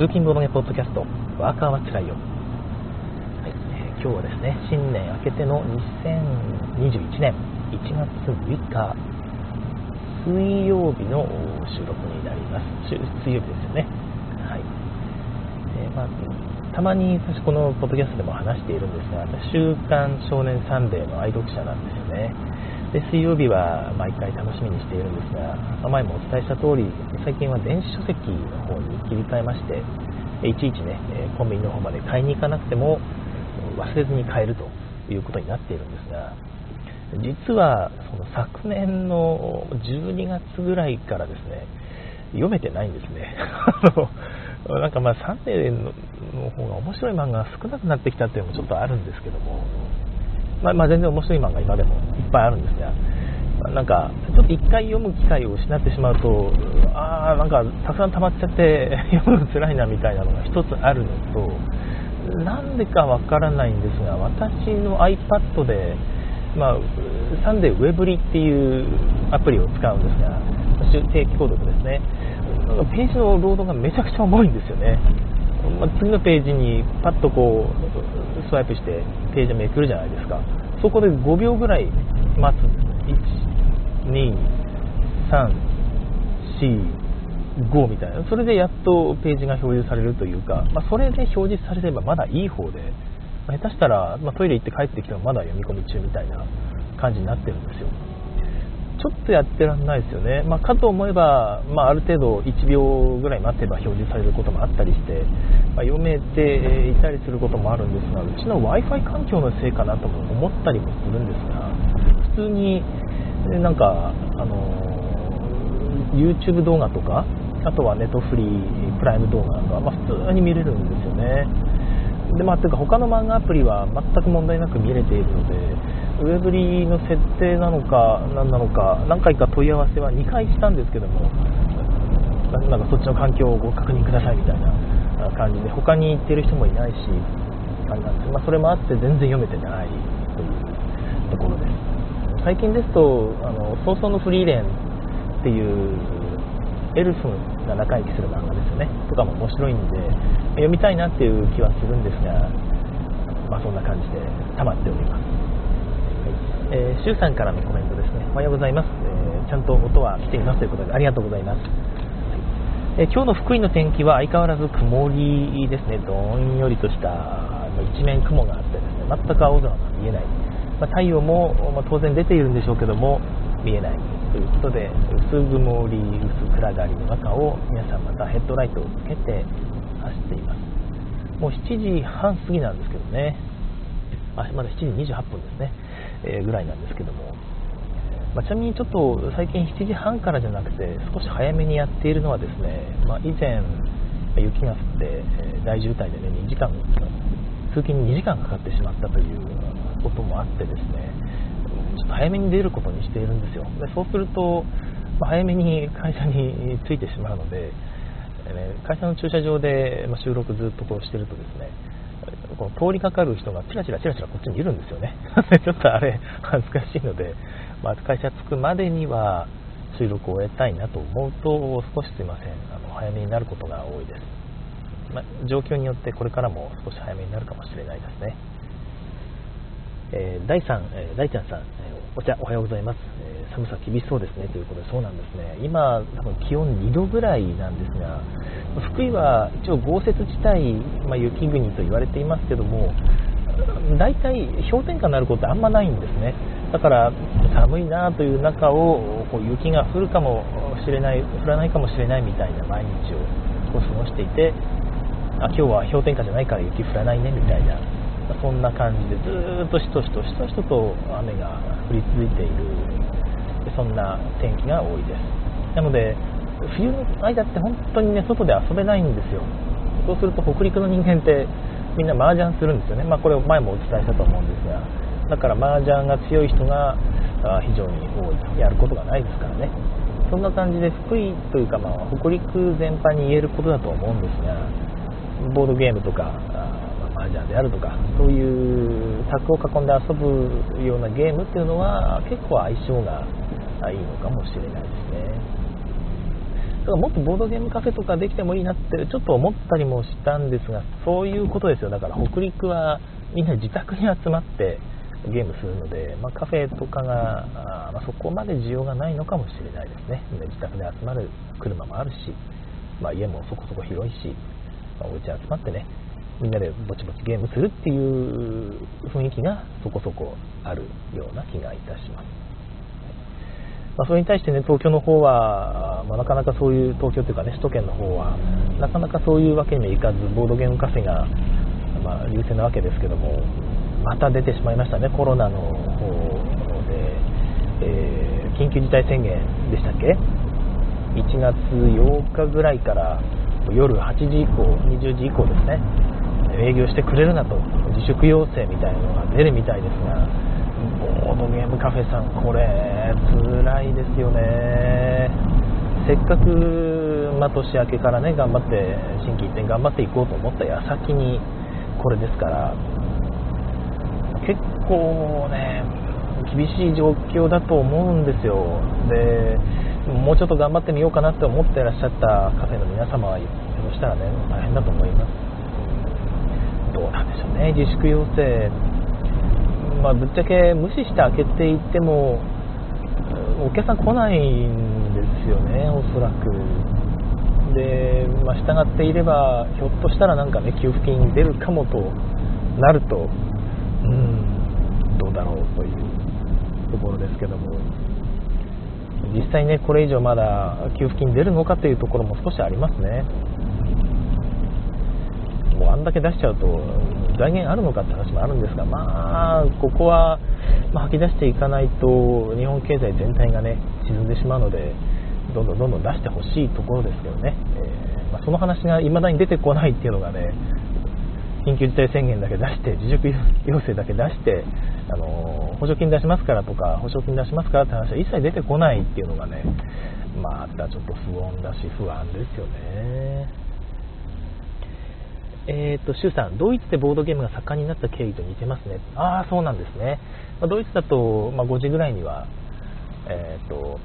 通勤ボードゲポッドキャストワーカーはつらいよ、はいえー今日はですね新年明けての2021年1月6日水曜日の収録になります。水曜日ですよね。はい、えーまあ、たまに私このポッドキャストでも話しているんですが「私週刊少年サンデー」の愛読者なんですよね。で水曜日は毎回楽しみにしているんですが、前もお伝えした通り最近は電子書籍の方に切り替えましていちいちねコンビニの方まで買いに行かなくても忘れずに買えるということになっているんですが実はその昨年の12月ぐらいからですね読めてないんですね。なんかまあサンデーの方が面白い漫画が少なくなってきたっていうのもちょっとあるんですけどもまあ、まあ全然面白い漫画今でもいっぱいあるんですがまあなんかちょっと一回読む機会を失ってしまうとああなんかたくさん溜まっちゃって 読むの辛いなみたいなのが一つあるのとなんでかわからないんですが私の iPad でまあ、サンデーウェブリっていうアプリを使うんですが、定期購読ですね、なんかページのロードがめちゃくちゃ重いんですよね、ま次のページにパッとこうスワイプしてページめくるじゃないですか、そこで5秒ぐらい待つ。んです、1、2、3、4、5みたいな、それでやっとページが表示されるというか、まあそれで表示されればまだいい方で。まあ下手したら、まあトイレ行って帰ってきてもまだ読み込み中みたいな感じになってるんですよ。ちょっとやってらんないですよね、まあかと思えば、まあ、ある程度1秒ぐらい待てば表示されることもあったりして、まあ読めていたりすることもあるんですがうちの w i f i 環境のせいかなとも思ったりもするんですが普通になんかあの YouTube 動画とかあとはネットフリープライム動画なんかは、ま、普通に見れるんですよね。でまあ、というか他の漫画アプリは全く問題なく見れているので、ウェブリの設定なのか何なのか、何回か問い合わせは2回したんですけども、なんかそっちの環境をご確認くださいみたいな感じで、他に行ってる人もいないし、あれなんですまあ、それもあって全然読めてないというところです。最近ですと、あの早々のフリーレンっていうエルフが仲良きする漫画ですよねとかも面白いんで読みたいなっていう気はするんですが、まあ、そんな感じで溜まっております、えー、シュウさんからのコメントですね。おはようございます、えーちゃんと音は来ていますということでありがとうございます、はい。えー今日の福井の天気は相変わらず曇りですね。どんよりとしたまあ一面雲があってですね。全く青空が見えない、まあ太陽も、まあ当然出ているんでしょうけども見えない。ということで薄曇り薄暗がりの中を皆さんまたヘッドライトをつけて走っています。もう7時半過ぎなんですけどね。あまだ7時28分ですね、えぐらいなんですけども、まあちなみにちょっと最近7時半からじゃなくて少し早めにやっているのはですね、まあ以前雪が降って、大渋滞でね2時間通勤に2時間かかってしまったということもあってですねちょっと早めに出ることにしているんですよ。でそうすると、ま早めに会社に着いてしまうので、会社の駐車場で、収録ずっとこうしてるとですねこう通りかかる人がチラチラチラチラこっちにいるんですよね。ちょっとあれ恥ずかしいので、まあ、会社着くまでには収録を終えたいなと思うと少しすいません。あの早めになることが多いです、まあ状況によってこれからも少し早めになるかもしれないですね。えー、大さん、えー大ちゃんさん、えーお茶おはようございます、えー寒さ厳しそうですね。ということで、そうなんですね、今、多分気温2度ぐらいなんですが、福井は一応豪雪地帯、まあ、雪国と言われていますけども、大体氷点下になることあんまないんですね、だから寒いなという中をこう雪が降るかもしれない、降らないかもしれないみたいな毎日を過ごしていて、あ今日は氷点下じゃないから雪降らないねみたいな、そんな感じでずっとしとしとしとしとと雨が降り続いている、そんな天気が多いです。なので、冬の間って本当にね、外で遊べないんですよ。そうすると北陸の人間ってみんな麻雀するんですよね。まあこれを前もお伝えしたと思うんですが、だから麻雀が強い人が非常に多い、やることがないですからね。そんな感じで福井というか、まあ、北陸全般に言えることだと思うんですが、ボードゲームとか、あまあ、麻雀であるとか、そういう卓を囲んで遊ぶようなゲームっていうのは結構相性がいいのかもしれないですねだ。からもっとボードゲームカフェとかできてもいいなってちょっと思ったりもしたんですがそういうことですよだから北陸はみんな自宅に集まってゲームするので、まあ、カフェとかがあ、まあ、そこまで需要がないのかもしれないですね自宅で集まる車もあるし、まあ、家もそこそこ広いし、まあ、お家集まってねみんなでぼちぼちゲームするっていう雰囲気がそこそこあるような気がいたします。まあ、それに対してね、東京の方は、まあ、なかなかそういう、東京というかね、首都圏の方は、なかなかそういうわけにもいかず、ボードゲームカフェが、まあ、優先なわけですけども、また出てしまいましたね、コロナの方で、えー、緊急事態宣言でしたっけ ?1 月8日ぐらいから夜8時以降、20時以降ですね、営業してくれるなと。自粛要請みたいなのが出るみたいですが。ボードゲームカフェさんこれ辛いですよね。せっかく、まあ、年明けからね頑張って心機一転頑張っていこうと思った矢先にこれですから。結構ね厳しい状況だと思うんですよ。でもうちょっと頑張ってみようかなって思ってらっしゃったカフェの皆様はひょっとしたらね大変だと思います。どうなんでしょうね、自粛要請、まあ、ぶっちゃけ無視して開けていっても、お客さん来ないんですよね、おそらく。で、まあ、従っていれば、ひょっとしたらなんかね、給付金出るかもとなると、うん、どうだろうというところですけども、実際ね、これ以上まだ給付金出るのかというところも少しありますね。もうあんだけ出しちゃうと財源あるのかって話もあるんですが、まあ、ここは、ま吐き出していかないと日本経済全体がね沈んでしまうのでどんどんどんどん出してほしいところですけどね、えー、まあ、その話が未だに出てこないっていうのがね緊急事態宣言だけ出して自粛要請だけ出してあの補助金出しますからとか保証金出しますからって話は一切出てこないっていうのがねまたちょっと不穏だし不安ですよね。えーと、シュウさん、ドイツでボードゲームが盛んになった経緯と似てますね。ああ、そうなんですね。まあ、ドイツだと、まあ、5時ぐらいには、えーと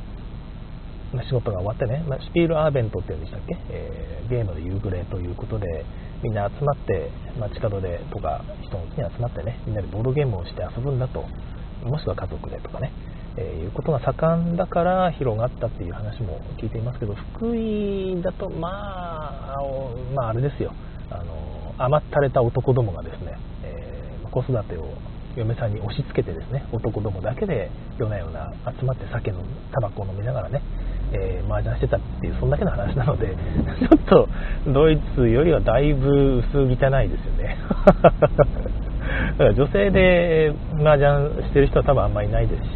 まあ、仕事が終わってね、まあ、シピールアーベントっていうんでしたっけ、えー、ゲームの夕暮れということで、みんな集まって、ま地下道でとか人の家に集まってね、みんなでボードゲームをして遊ぶんだと、もしくは家族でとかね、えー、いうことが盛んだから広がったっていう話も聞いていますけど、福井だと、まあ、まあ、あれですよ。あの甘ったれた男どもがですね、えー、子育てを嫁さんに押し付けてですね男どもだけで夜な夜な集まって酒のタバコを飲みながらね、えー、麻雀してたっていうそんだけの話なので ちょっとドイツよりはだいぶ薄汚いですよね。だから女性で麻雀してる人は多分あんまりいないですし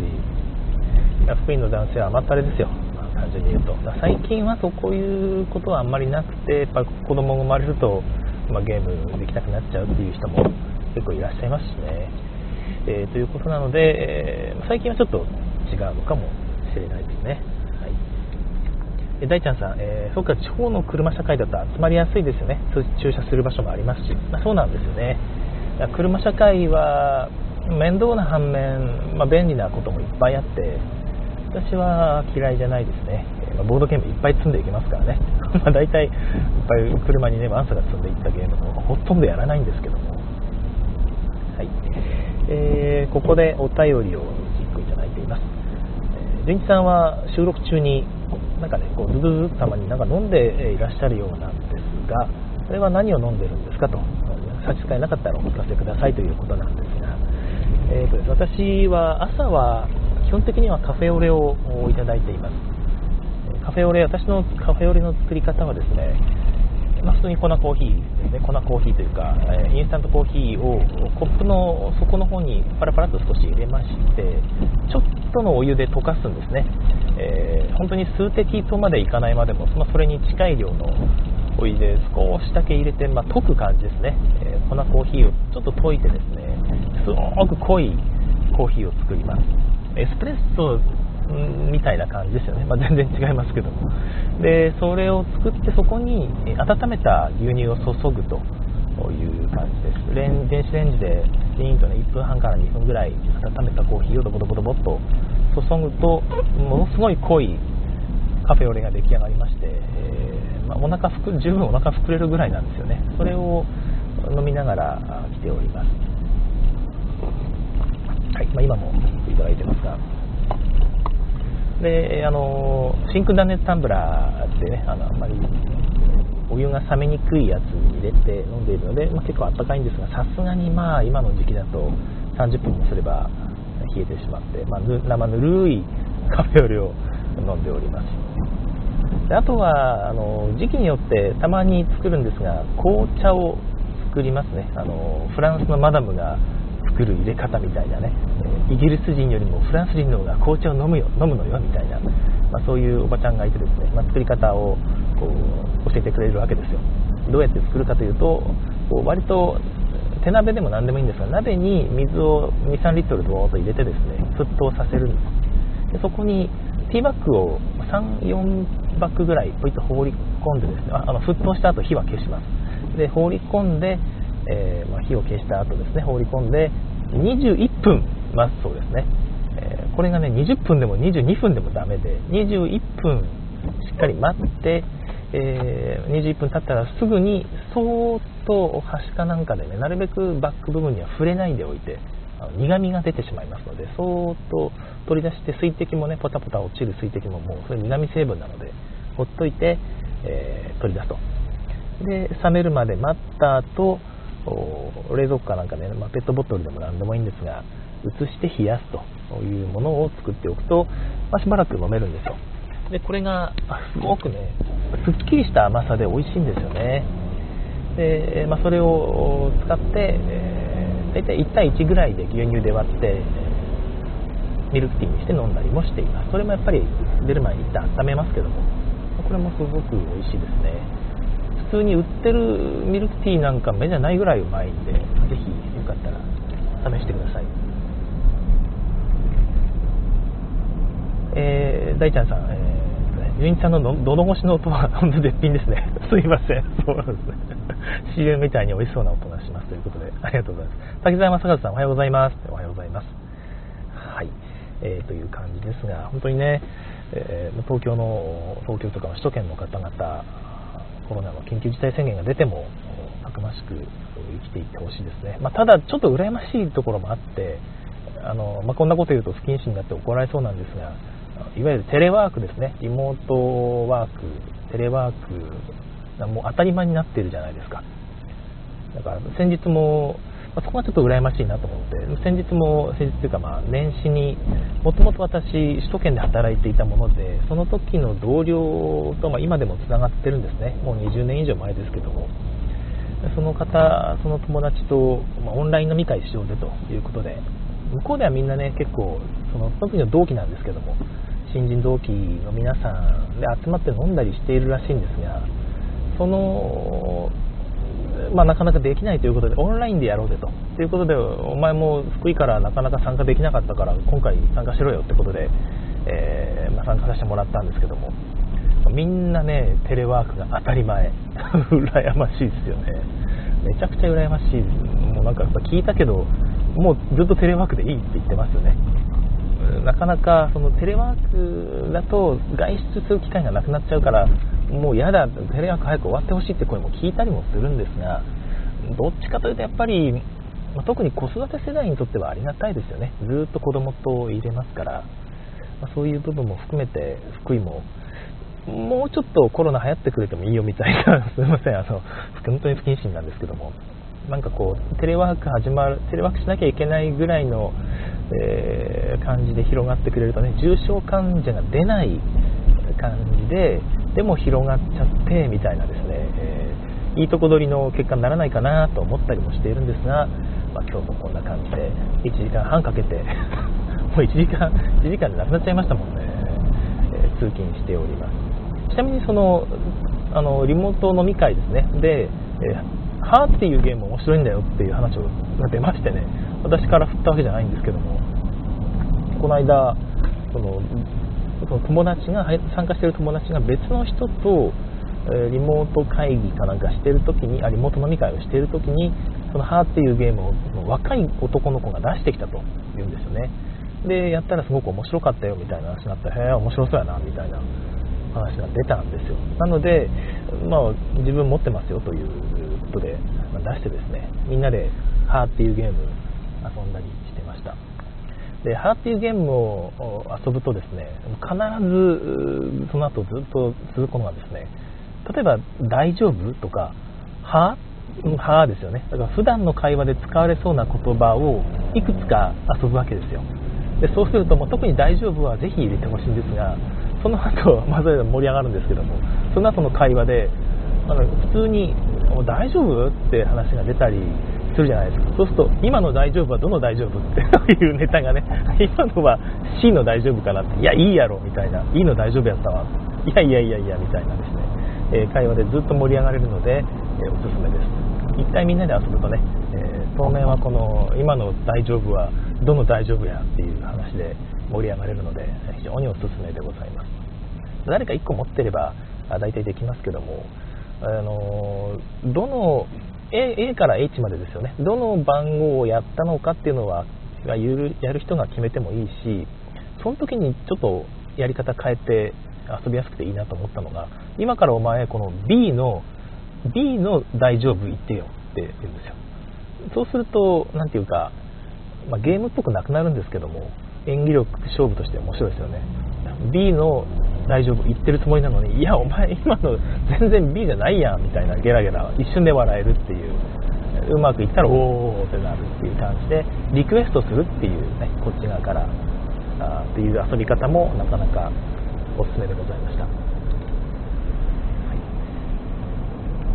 福井の男性は甘ったれですよ。単純に言うと。最近はそういうことはあんまりなくてやっぱ子供が生まれると、まあ、ゲームできたくなっちゃうっていう人も結構いらっしゃいますしね、えー、ということなので、えー、最近はちょっと違うのかもしれないですね、はい、大ちゃんさん、えー、そうか地方の車社会だと集まりやすいですよね。駐車する場所もありますし、まあ、そうなんですよね。車社会は面倒な反面、まあ、便利なこともいっぱいあって私は嫌いじゃないですね、まボードゲームいっぱい積んでいきますからね。ま大体いっぱい車にねワンサが積んでいったゲームもほとんどやらないんですけども。はい、えー、ここでお便りを1個いただいています、えー、純一さんは収録中になんかねこうズズズたまになんか飲んでいらっしゃるようなんですがそれは何を飲んでるんですかと差し支えなかったらお聞かせくださいということなんですが、えーと私は朝は基本的にはカフェオレをいただいています。カフェオレ私のカフェオレの作り方はですね、まあ、普通に粉コーヒーですね。粉コーヒーというかえインスタントコーヒーをコップの底の方にパラパラっと少し入れましてちょっとのお湯で溶かすんですね、えー、本当に数滴とまでいかないまでも、まあ、それに近い量のお湯で少しだけ入れて、まあ、溶く感じですね、えー、粉コーヒーをちょっと溶いてですねすごく濃いコーヒーを作ります。エスプレッソみたいな感じですよね、まあ、全然違いますけどでそれを作ってそこに温めた牛乳を注ぐと。いう感じです。レン電子レンジでジーンと、ね、1分半から2分ぐらい温めたコーヒーをドボドボドボっと注ぐとものすごい濃いカフェオレが出来上がりまして、えー、まあ、お腹ふく十分お腹膨れるぐらいなんですよね。それを飲みながら来ております。はい、まあ、今もいただいてますが。であの真空断熱タンブラーってねあのあんまりお湯が冷めにくいやつに入れて飲んでいるので、まあ、結構あったかいんですがさすがにまあ今の時期だと30分もすれば冷えてしまって、まあ、生ぬるいカフェオレを飲んでおります。であとはあの時期によってたまに作るんですが紅茶を作りますね。あのフランスのマダムが作る入れ方みたいなね。イギリス人よりもフランス人の方が紅茶を飲むよ飲むのよみたいな、まあ、そういうおばちゃんがいてですね、まあ、作り方をこう教えてくれるわけですよ。どうやって作るかというとこう割と手鍋でも何でもいいんですが鍋に水を23リットルドーッと入れてですね沸騰させるんですでそこにティーバッグを34バッグぐらいポイッと放り込んでですねあの沸騰した後火は消します。で放り込んで、えー、まあ、火を消した後ですね放り込んで21分待つそうですね、えー、これがね20分でも22分でもダメで21分しっかり待ってえー、21分経ったらすぐにそーっと端かなんかでねなるべくバック部分には触れないでおいて苦みが出てしまいますのでそーっと取り出して水滴もねポタポタ落ちる水滴ももうそれ苦味成分なのでほっといて、えー、取り出すと。で冷めるまで待った後冷蔵庫かなんかね、まあ、ペットボトルでも何でもいいんですが移して冷やすというものを作っておくと、まあ、しばらく飲めるんですよ。でこれがすごくねすっきりした甘さで美味しいんですよね。で、まあ、それを使って、えー、大体1対1ぐらいで牛乳で割ってミルクティーにして飲んだりもしています。それもやっぱり出る前に一旦温めますけども。これもすごく美味しいですね。普通に売ってるミルクティーなんか目じゃないぐらいうまいんでぜひよかったら試してください。えー、大ちゃんさん、えー純一さんの喉越しの音は本当絶品ですね。すいません。そうなんですね。CM みたいに美味しそうな音がしますということで、ありがとうございます。滝沢正和さん、おはようございます。おはようございます。はい。えー、という感じですが、本当にね、えー、東京の、東京とかの首都圏の方々、コロナの緊急事態宣言が出ても、たくましく生きていってほしいですね。まあ、ただ、ちょっと羨ましいところもあって、あのまあ、こんなこと言うと不謹慎になって怒られそうなんですが、いわゆるテレワークですね、リモートワーク、テレワークがもう当たり前になってるじゃないですか。だから先日も、まあ、そこはちょっと羨ましいなと思って、先日も、先日というか、まあ、年始に、もともと私、首都圏で働いていたもので、その時の同僚と、まあ、今でもつながってるんですね、もう20年以上前ですけども、その方、その友達と、まあ、オンライン飲み会しようぜということで、向こうではみんなね、結構、その時の同期なんですけども、新人同期の皆さんで集まって飲んだりしているらしいんですがその、まあ、なかなかできないということでオンラインでやろうぜとということでお前も福井からなかなか参加できなかったから今回参加しろよってことで、えー、まあ、参加させてもらったんですけどもみんなねテレワークが当たり前。羨ましいですよね。めちゃくちゃ羨ましい。もうなんかやっぱ聞いたけどもうずっとテレワークでいいって言ってますよね。なかなかそのテレワークだと外出する機会がなくなっちゃうからもう嫌だテレワーク早く終わってほしいって声も聞いたりもするんですがどっちかというとやっぱり、特に子育て世代にとってはありがたいですよね。ずっと子供と入れますから、まそういう部分も含めて福井ももうちょっとコロナ流行ってくれてもいいよみたいなすいませんあの本当に不謹慎なんですけども。なんかこうテレワーク始まるテレワークしなきゃいけないぐらいのえー、感じで広がってくれるとね重症患者が出ない感じででも広がっちゃってみたいなですね、えー、いいとこ取りの結果にならないかなと思ったりもしているんですが、まあ、今日もこんな感じで1時間半かけて もう1時間1時間でなくなっちゃいましたもんね、えー、通勤しております。ちなみにそのあのリモート飲み会ですね。で、えー、ハーっていうゲーム面白いんだよっていう話が出ましてね。私から振ったわけじゃないんですけども。この間そのその友達が参加してる友達が別の人とリモート会議かなんかしてる時にあリモート飲み会をしている時にそのハーっていうゲームを若い男の子が出してきたと言うんですよね。でやったらすごく面白かったよみたいな話になってへえ面白そうやなみたいな話が出たんですよ。なので、まあ、自分持ってますよということでま出してですねみんなで「ハー」っていうゲーム遊んだりしてましたでハーっていうゲームを遊ぶとですね必ずその後ずっと続くのがですね例えば「大丈夫?」とか「は?」はですよねだから普段の会話で使われそうな言葉をいくつか遊ぶわけですよでそうするともう特に「大丈夫?」はぜひ入れてほしいんですがその後まず盛り上がるんですけどもその後の会話であの普通に「大丈夫?」って話が出たりするじゃないですか。そうすると今の大丈夫はどの大丈夫っていうネタがね今のは C の大丈夫かなっていやいいやろみたいな。E の大丈夫やったわ。いやいやいやいやみたいなですね、え会話でずっと盛り上がれるので、えおすすめです。一体みんなで遊ぶとね、え当面はこの今の大丈夫はどの大丈夫やっていう話で盛り上がれるので非常におすすめでございます。誰か1個持ってれば大体できますけどもあのどの A, A から H までですよね。どの番号をやったのかっていうのはやる人が決めてもいいしその時にちょっとやり方変えて遊びやすくていいなと思ったのが今からお前この B の B の大丈夫言ってよって言うんですよ。そうすると何ていうか、まあ、ゲームっぽくなくなるんですけども演技力勝負として面白いですよね。B の大丈夫言ってるつもりなのにいやお前今の全然 B じゃないやんみたいなゲラゲラ一瞬で笑えるっていううまくいったらおおってなるっていう感じでリクエストするっていうねこっち側からあっていう遊び方もなかなかおすすめでございました、はい。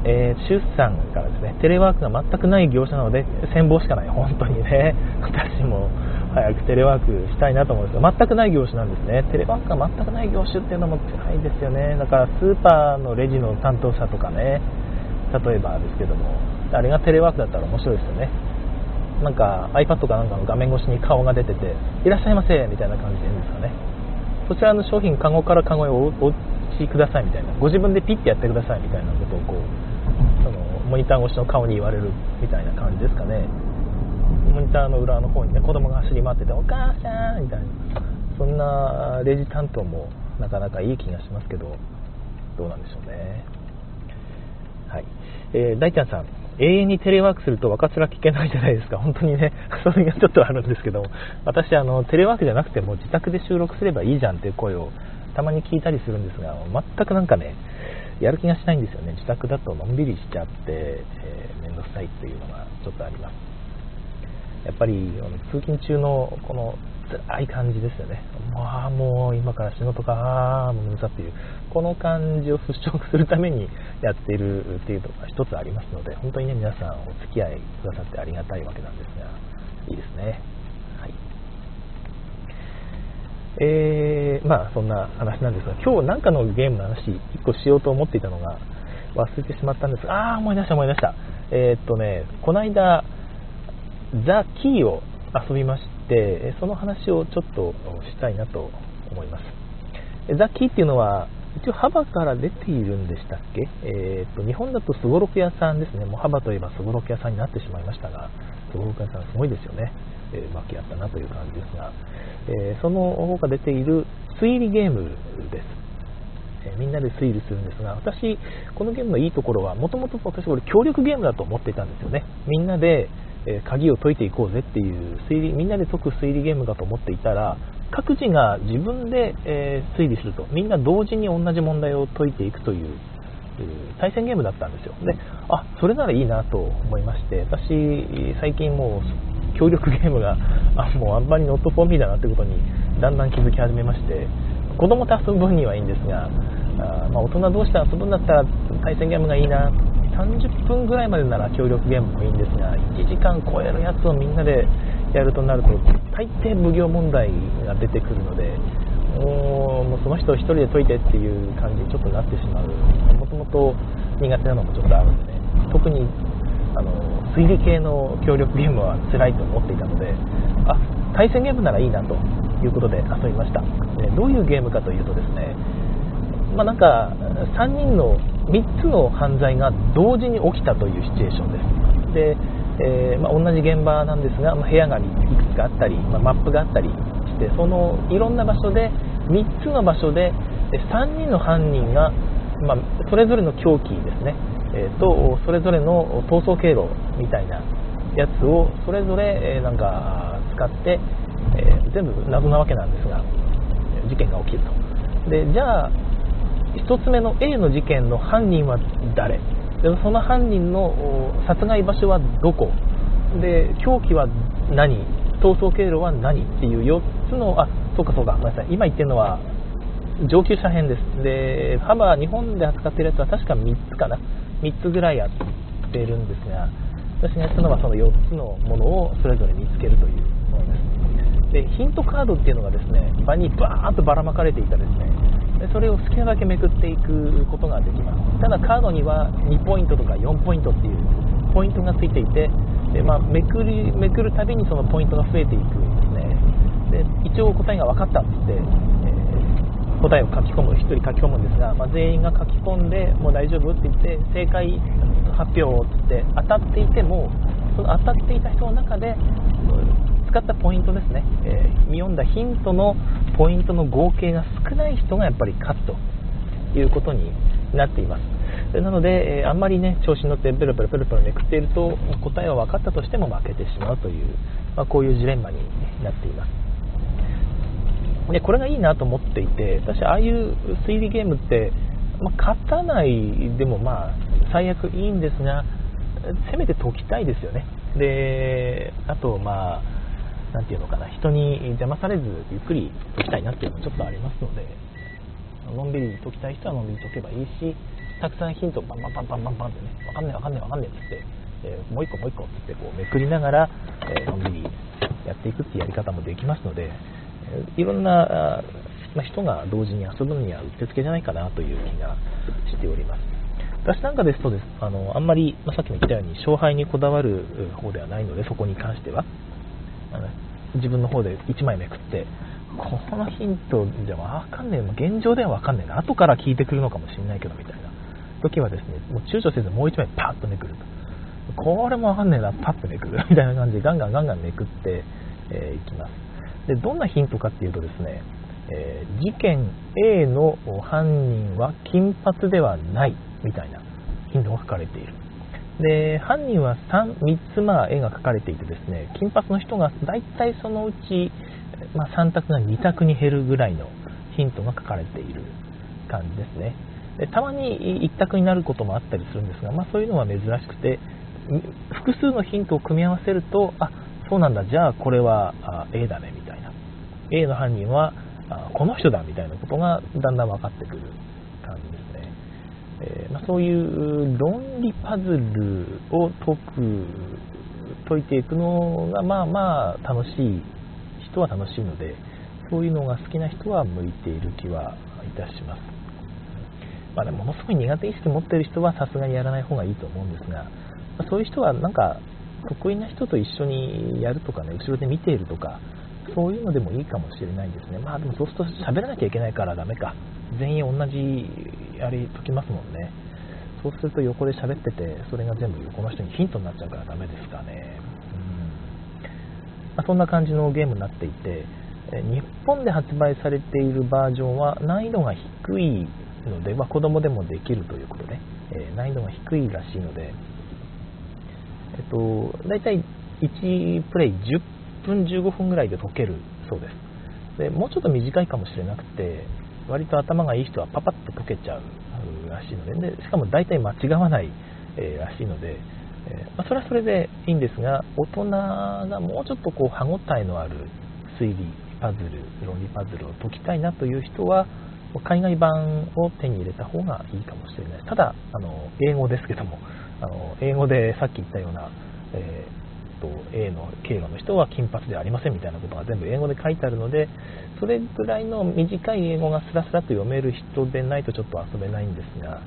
えー、シュッさんからですねテレワークが全くない業者なので羨望しかない。本当にね。私も早くテレワークしたいなと思うんですけど、全くない業種なんですね。テレワークが全くない業種っていうのも辛いですよね。だからスーパーのレジの担当者とかね、例えばですけども、あれがテレワークだったら面白いですよね。なんか iPad かなんかの画面越しに顔が出てて、いらっしゃいませみたいな感じでいいんですかね。そちらの商品、カゴからカゴへお持ちくださいみたいな、ご自分でピッてやってくださいみたいなことをこう、そのモニター越しの顔に言われるみたいな感じですかね。モニターの裏の方にね子供が走り回ってて「お母さん!」みたいな。そんなレジ担当もなかなかいい気がしますけどどうなんでしょうね。はい、えー、大ちゃんさん。永遠にテレワークすると若面聞けないじゃないですか。本当にね それがちょっとあるんですけど。私あのテレワークじゃなくても自宅で収録すればいいじゃんっていう声をたまに聞いたりするんですが全くなんかねやる気がしないんですよね。自宅だとのんびりしちゃって面倒、えー、めんどくさいっていうのがちょっとあります。やっぱり通勤中のこの辛い感じですよね。まあもう今から仕事か、ああ、もう眠さっていう、この感じを払拭するためにやっているっていうのが一つありますので、本当にね、皆さんお付き合いくださってありがたいわけなんですが、いいですね。はい。えー、まあそんな話なんですが、今日なんかのゲームの話、1個しようと思っていたのが忘れてしまったんですが、ああ、思い出した思い出した。えー、っとね、この間、ザ・キーを遊びましてその話をちょっとしたいなと思います。ザ・キーっていうのは一応幅から出ているんでしたっけ、えーと、日本だとすごろく屋さんですね。もう幅といえばすごろく屋さんになってしまいましたがすごろく屋さんすごいですよね、えー、負け合ったなという感じですが、えー、その方が出ている推理ゲームです。えみんなで推理するんですが私このゲームのいいところはもともと私これ協力ゲームだと思っていたんですよね。みんなでえ鍵を解いていこうぜっていう推理みんなで解く推理ゲームだと思っていたら各自が自分で、え推理するとみんな同時に同じ問題を解いていくという対戦ゲームだったんですよ。であそれならいいなと思いまして私最近もう協力ゲームが あもうあんまりノットフォーミーだなってことにだんだん気づき始めまして子供と遊ぶ分にはいいんですがあ、まあ、大人同士で遊ぶんだったら対戦ゲームがいいな30分ぐらいまでなら協力ゲームもいいんですが1時間超えるやつをみんなでやるとなると大抵無料問題が出てくるのでもうその人を1人で解いてっていう感じにちょっとなってしまう。もともと苦手なのもちょっとあるんで、ね、特にあの推理系の協力ゲームは辛いと思っていたのであ対戦ゲームならいいなということで遊びました。でどういうゲームかというとですねまあ、なんか3人の3つの犯罪が同時に起きたというシチュエーションです。で、えー、まあ、同じ現場なんですが、まあ、部屋がいくつかあったり、まマップがあったりしてそのいろんな場所で3つの場所で、3人の犯人が、ま、それぞれの凶器ですね、えー、とそれぞれの逃走経路みたいなやつをそれぞれ、えなんか使って、えー、全部謎なわけなんですが事件が起きると。でじゃあ1つ目の A の事件の犯人は誰？でその犯人の殺害場所はどこ？で凶器は何？逃走経路は何っていう4つのあそうかそうか。ごめんなさい。今言ってるのは上級者編です。でハマー日本で扱ってるやつは確か3つかな。3つぐらいやってるんですが私がやったのはその4つのものをそれぞれ見つけるというものです。でヒントカードっていうのがですね場にバーッとばらまかれていたですねでそれを好きなだけめくっていくことができます。ただカードには2ポイントとか4ポイントっていうポイントがついていてで、まあ、めくりめくるたびにそのポイントが増えていくんですね。で一応答えが分かったってって、えー、答えを書き込む1人書き込むんですが、まあ、全員が書き込んでもう大丈夫って言って正解発表って言って当たっていてもその当たっていた人の中で使ったポイントですね、えー、読んだヒントのポイントの合計が少ない人がやっぱり勝つということになっています。なので、え、あんまりね調子に乗ってペロペロペロペロめくっていると答えは分かったとしても負けてしまうという、まあ、こういうジレンマになっていますでこれがいいなと思っていて私ああいう推理ゲームって、まあ、勝たないでもまあ最悪いいんですがせめて解きたいですよねであとまあ何て言うのかな人に邪魔されずゆっくり解きたいなっていうのもちょっとありますのでのんびり解きたい人はのんびり解けばいいしたくさんヒントバンバンバンバンバンバンってね分かんない分かんない分かんないっつって、えー、もう一個もう一個っつってこうめくりながら、えー、のんびりやっていくっていうやり方もできますので、えー、いろんなま人が同時に遊ぶのにはうってつけじゃないかなという気がしております私なんかですとですあのあんまり、まあ、さっきも言ったように勝敗にこだわる方ではないのでそこに関してはあの自分の方で1枚めくってこのヒントじゃ分かんねえ現状では分かんねえな後から聞いてくるのかもしれないけどみたいな。時はですねもう躊躇せずもう1枚パッとめくると。これも分かんねえなパッとめくる。みたいな感じでガンガンガンガンめくって、えー、きます。でどんなヒントかっていうとですね、えー、事件 A の犯人は金髪ではないみたいなヒントが書かれている。で犯人は 3, 3つまあ絵が描かれていてですね金髪の人が大体そのうち、まあ、3択が2択に減るぐらいのヒントが書かれている感じですね。でたまに1択になることもあったりするんですが、まあ、そういうのは珍しくて複数のヒントを組み合わせるとあそうなんだじゃあこれは A だねみたいな。A の犯人はこの人だみたいなことがだんだん分かってくる感じです、えー、まあ、そういう論理パズルを解く解いていくのがまあまあ楽しい人は楽しいのでそういうのが好きな人は向いている気はいたします。まあね、ものすごい苦手意識持ってる人はさすがにやらない方がいいと思うんですが、ま、そういう人はなんか得意な人と一緒にやるとかね後ろで見ているとかそういうのでもいいかもしれないですね。まあでもそうすると喋らなきゃいけないからダメか。全員同じあれ解きますもんねそうすると横で喋っててそれが全部この人にヒントになっちゃうからダメですかねうん、まあ、そんな感じのゲームになっていて日本で発売されているバージョンは難易度が低いので、まあ、子供でもできるということで、え、難易度が低いらしいので、えっと、大体1プレイ10分15分ぐらいで解けるそうですでもうちょっと短いかもしれなくて割と頭がいい人はパパッと解けちゃうらしいのででしかも大体間違わない、らしいので、まあ、それはそれでいいんですが大人がもうちょっとこう歯応えのある推理パズル論理パズルを解きたいなという人は海外版を手に入れた方がいいかもしれない。ただあの英語ですけどもあの英語でさっき言ったような、えー、と A の経路の人は金髪ではありませんみたいなことが全部英語で書いてあるのでそれぐらいの短い英語がスラスラと読める人でないとちょっと遊べないんですが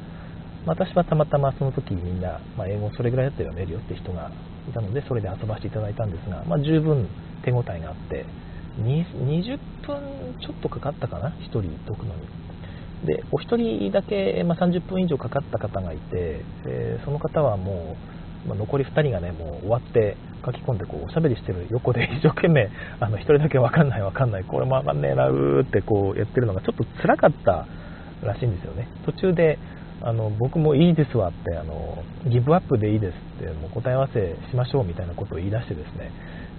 私はたまたまその時みんな、まあ、英語それぐらいだったら読めるよって人がいたのでそれで遊ばせていただいたんですが、まあ、十分手応えがあって20分ちょっとかかったかな1人解くのに。でお一人だけ、まあ、30分以上かかった方がいて、えー、その方はもう、まあ、残り2人がねもう終わって書き込んでこうおしゃべりしてる横で 一生懸命あの1人だけ分かんない分かんないこれも分かんねえなうーってこうやってるのがちょっと辛かったらしいんですよね。途中であの僕もいいですわってあのギブアップでいいですってもう答え合わせしましょうみたいなことを言い出してですね、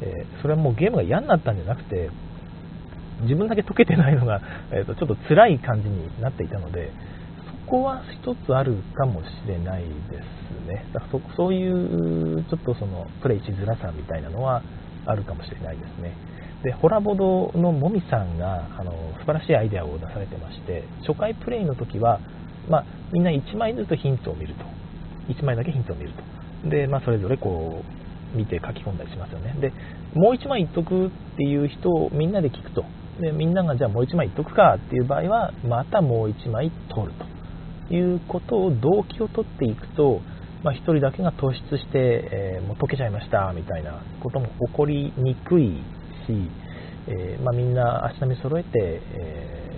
えー、それはもうゲームが嫌になったんじゃなくて自分だけ解けてないのが、えーと、ちょっと辛い感じになっていたのでこは一つあるかもしれないですね。だからそういうちょっとそのプレイしづらさみたいなのはあるかもしれないですね。でホラボドのもみさんがあの素晴らしいアイデアを出されてまして初回プレイの時はまあ、みんな1枚ずつヒントを見ると。1枚だけヒントを見ると。で、まあ、それぞれこう見て書き込んだりしますよね。でもう1枚言っとくっていう人をみんなで聞くと。でみんながじゃあもう1枚言っとくかっていう場合はまたもう1枚取ると。いうことを動機を取っていくと、まあ、1人だけが突出して、えー、もう解けちゃいましたみたいなことも起こりにくいし、えー、まあ、みんな足並み揃えて、えー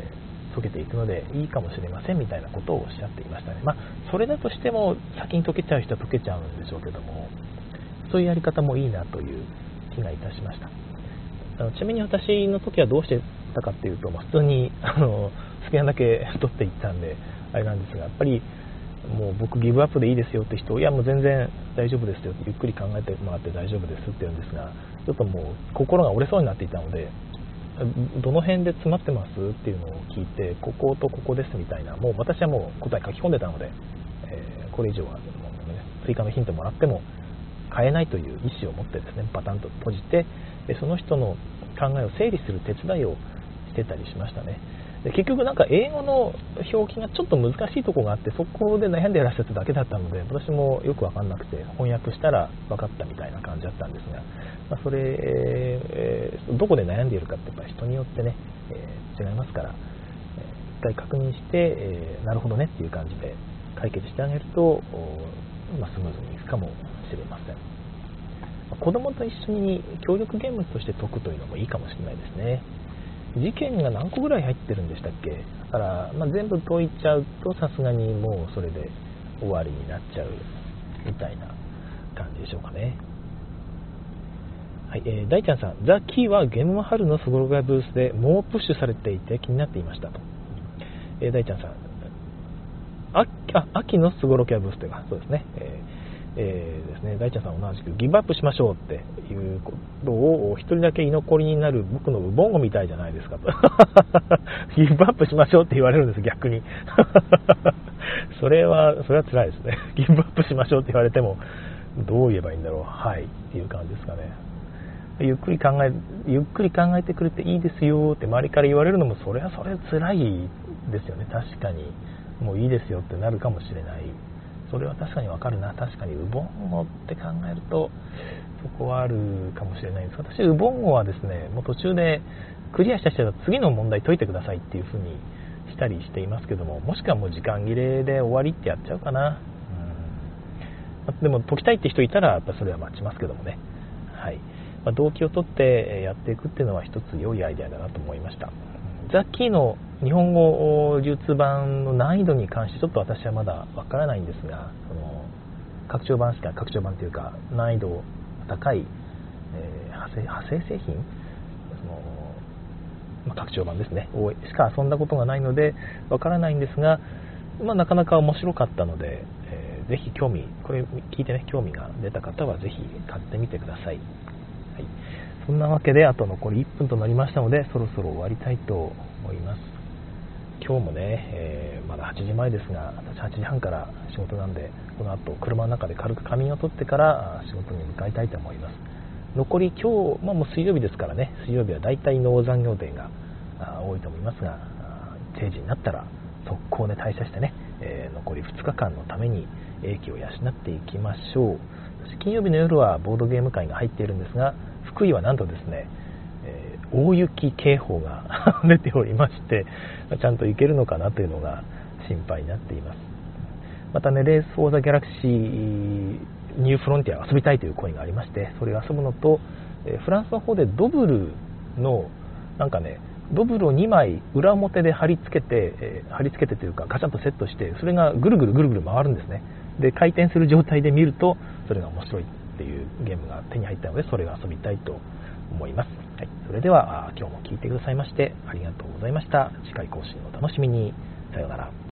解けていくのでいいかもしれませんみたいなことをおっしゃっていましたね。まあ、それだとしても先に解けちゃう人は解けちゃうんでしょうけども、そういうやり方もいいなという気がいたしました。あのちなみに私の時はどうしてたかっていうと、まあ、普通にあの好きなだけ取っていったんで、あれなんですが、やっぱりもう僕ギブアップでいいですよって人、いやもう全然大丈夫ですよってゆっくり考えてもらって大丈夫ですって言うんですが、ちょっともう心が折れそうになっていたので、どの辺で詰まってますっていうのを聞いてこことここですみたいなもう私はもう答え書き込んでたので、えー、これ以上は、ね、追加のヒントもらっても変えないという意思を持ってですねパタンと閉じてその人の考えを整理する手伝いをしてたりしましたね。で結局なんか英語の表記がちょっと難しいとこがあってそこで悩んでいらっしゃっただけだったので私もよく分かんなくて翻訳したら分かったみたいな感じだったんですが、まあ、それ、えー、どこで悩んでいるかってやっぱ人によってね、えー、違いますから、え、一回確認して、えー、なるほどねっていう感じで解決してあげると、まあ、スムーズにいくかもしれません。子供と一緒に協力ゲームとして解くというのもいいかもしれないですね。事件が何個ぐらい入ってるんでしたっけ？だから、まあ、全部解いちゃうとさすがにもうそれで終わりになっちゃうみたいな感じでしょうかね。はい、えー、大ちゃんさん、ザ・キーはゲームマハルのスゴロガブースで猛プッシュされていて気になっていましたと。えー、大ちゃんさん、あ秋のスゴロキャブースというか、そうですね、ええー、ですね、大ちゃんさん同じくギブアップしましょうっていうことを一人だけ居残りになる僕のウボンゴみたいじゃないですかと。ギブアップしましょうって言われるんです逆に。それはそれは辛いですね。ギブアップしましょうって言われてもどう言えばいいんだろう。はい。っていう感じですかね。ゆっくり考えゆっくり考えてくれていいですよって周りから言われるのもそれはそれ辛いですよね。確かに。もういいですよってなるかもしれない。それは確かにわかるな。確かにウボンゴって考えるとそこはあるかもしれないです。私ウボンゴはですねもう途中でクリアした人は次の問題解いてくださいっていう風にしたりしていますけどももしくはもう時間切れで終わりってやっちゃうかな、うん、でも解きたいって人いたらやっぱそれは待ちますけどもね。はい、まあ、動機を取ってやっていくっていうのは一つ良いアイデアだなと思いました。ザ・キーの日本語流通版の難易度に関してちょっと私はまだわからないんですがその拡張版しか拡張版というか難易度高い、えー、派生派生製品？その、まあ、拡張版ですね。をしか遊んだことがないのでわからないんですが、まあ、なかなか面白かったので、えー、ぜひ興味これ聞いてね興味が出た方はぜひ買ってみてください、はい。そんなわけであと残り1分となりましたのでそろそろ終わりたいと思います。今日もね、えー、まだ8時前ですが、私8時半から仕事なんで、この後車の中で軽く仮眠を取ってから仕事に向かいたいと思います。残り今日、まあ、もう水曜日ですからね、水曜日は大体農残業デーが多いと思いますが、定時になったら速攻で退社してね、えー、残り2日間のために英気を養っていきましょう。金曜日の夜はボードゲーム会が入っているんですが、福井はなんとですね、大雪警報が 出ておりましてちゃんと行けるのかなというのが心配になっていますまたね Race for the Galaxy New Frontier 遊びたいという声がありましてそれを遊ぶのとフランスの方でドブルのなんかねドブルを2枚裏表で貼り付けて、え貼り付けてというかガチャンとセットしてそれがぐるぐるぐるぐる回るんですねで回転する状態で見るとそれが面白いっていうゲームが手に入ったのでそれを遊びたいと思います。はい、それでは今日も聴いてくださいましてありがとうございました。次回更新をお楽しみに。さようなら。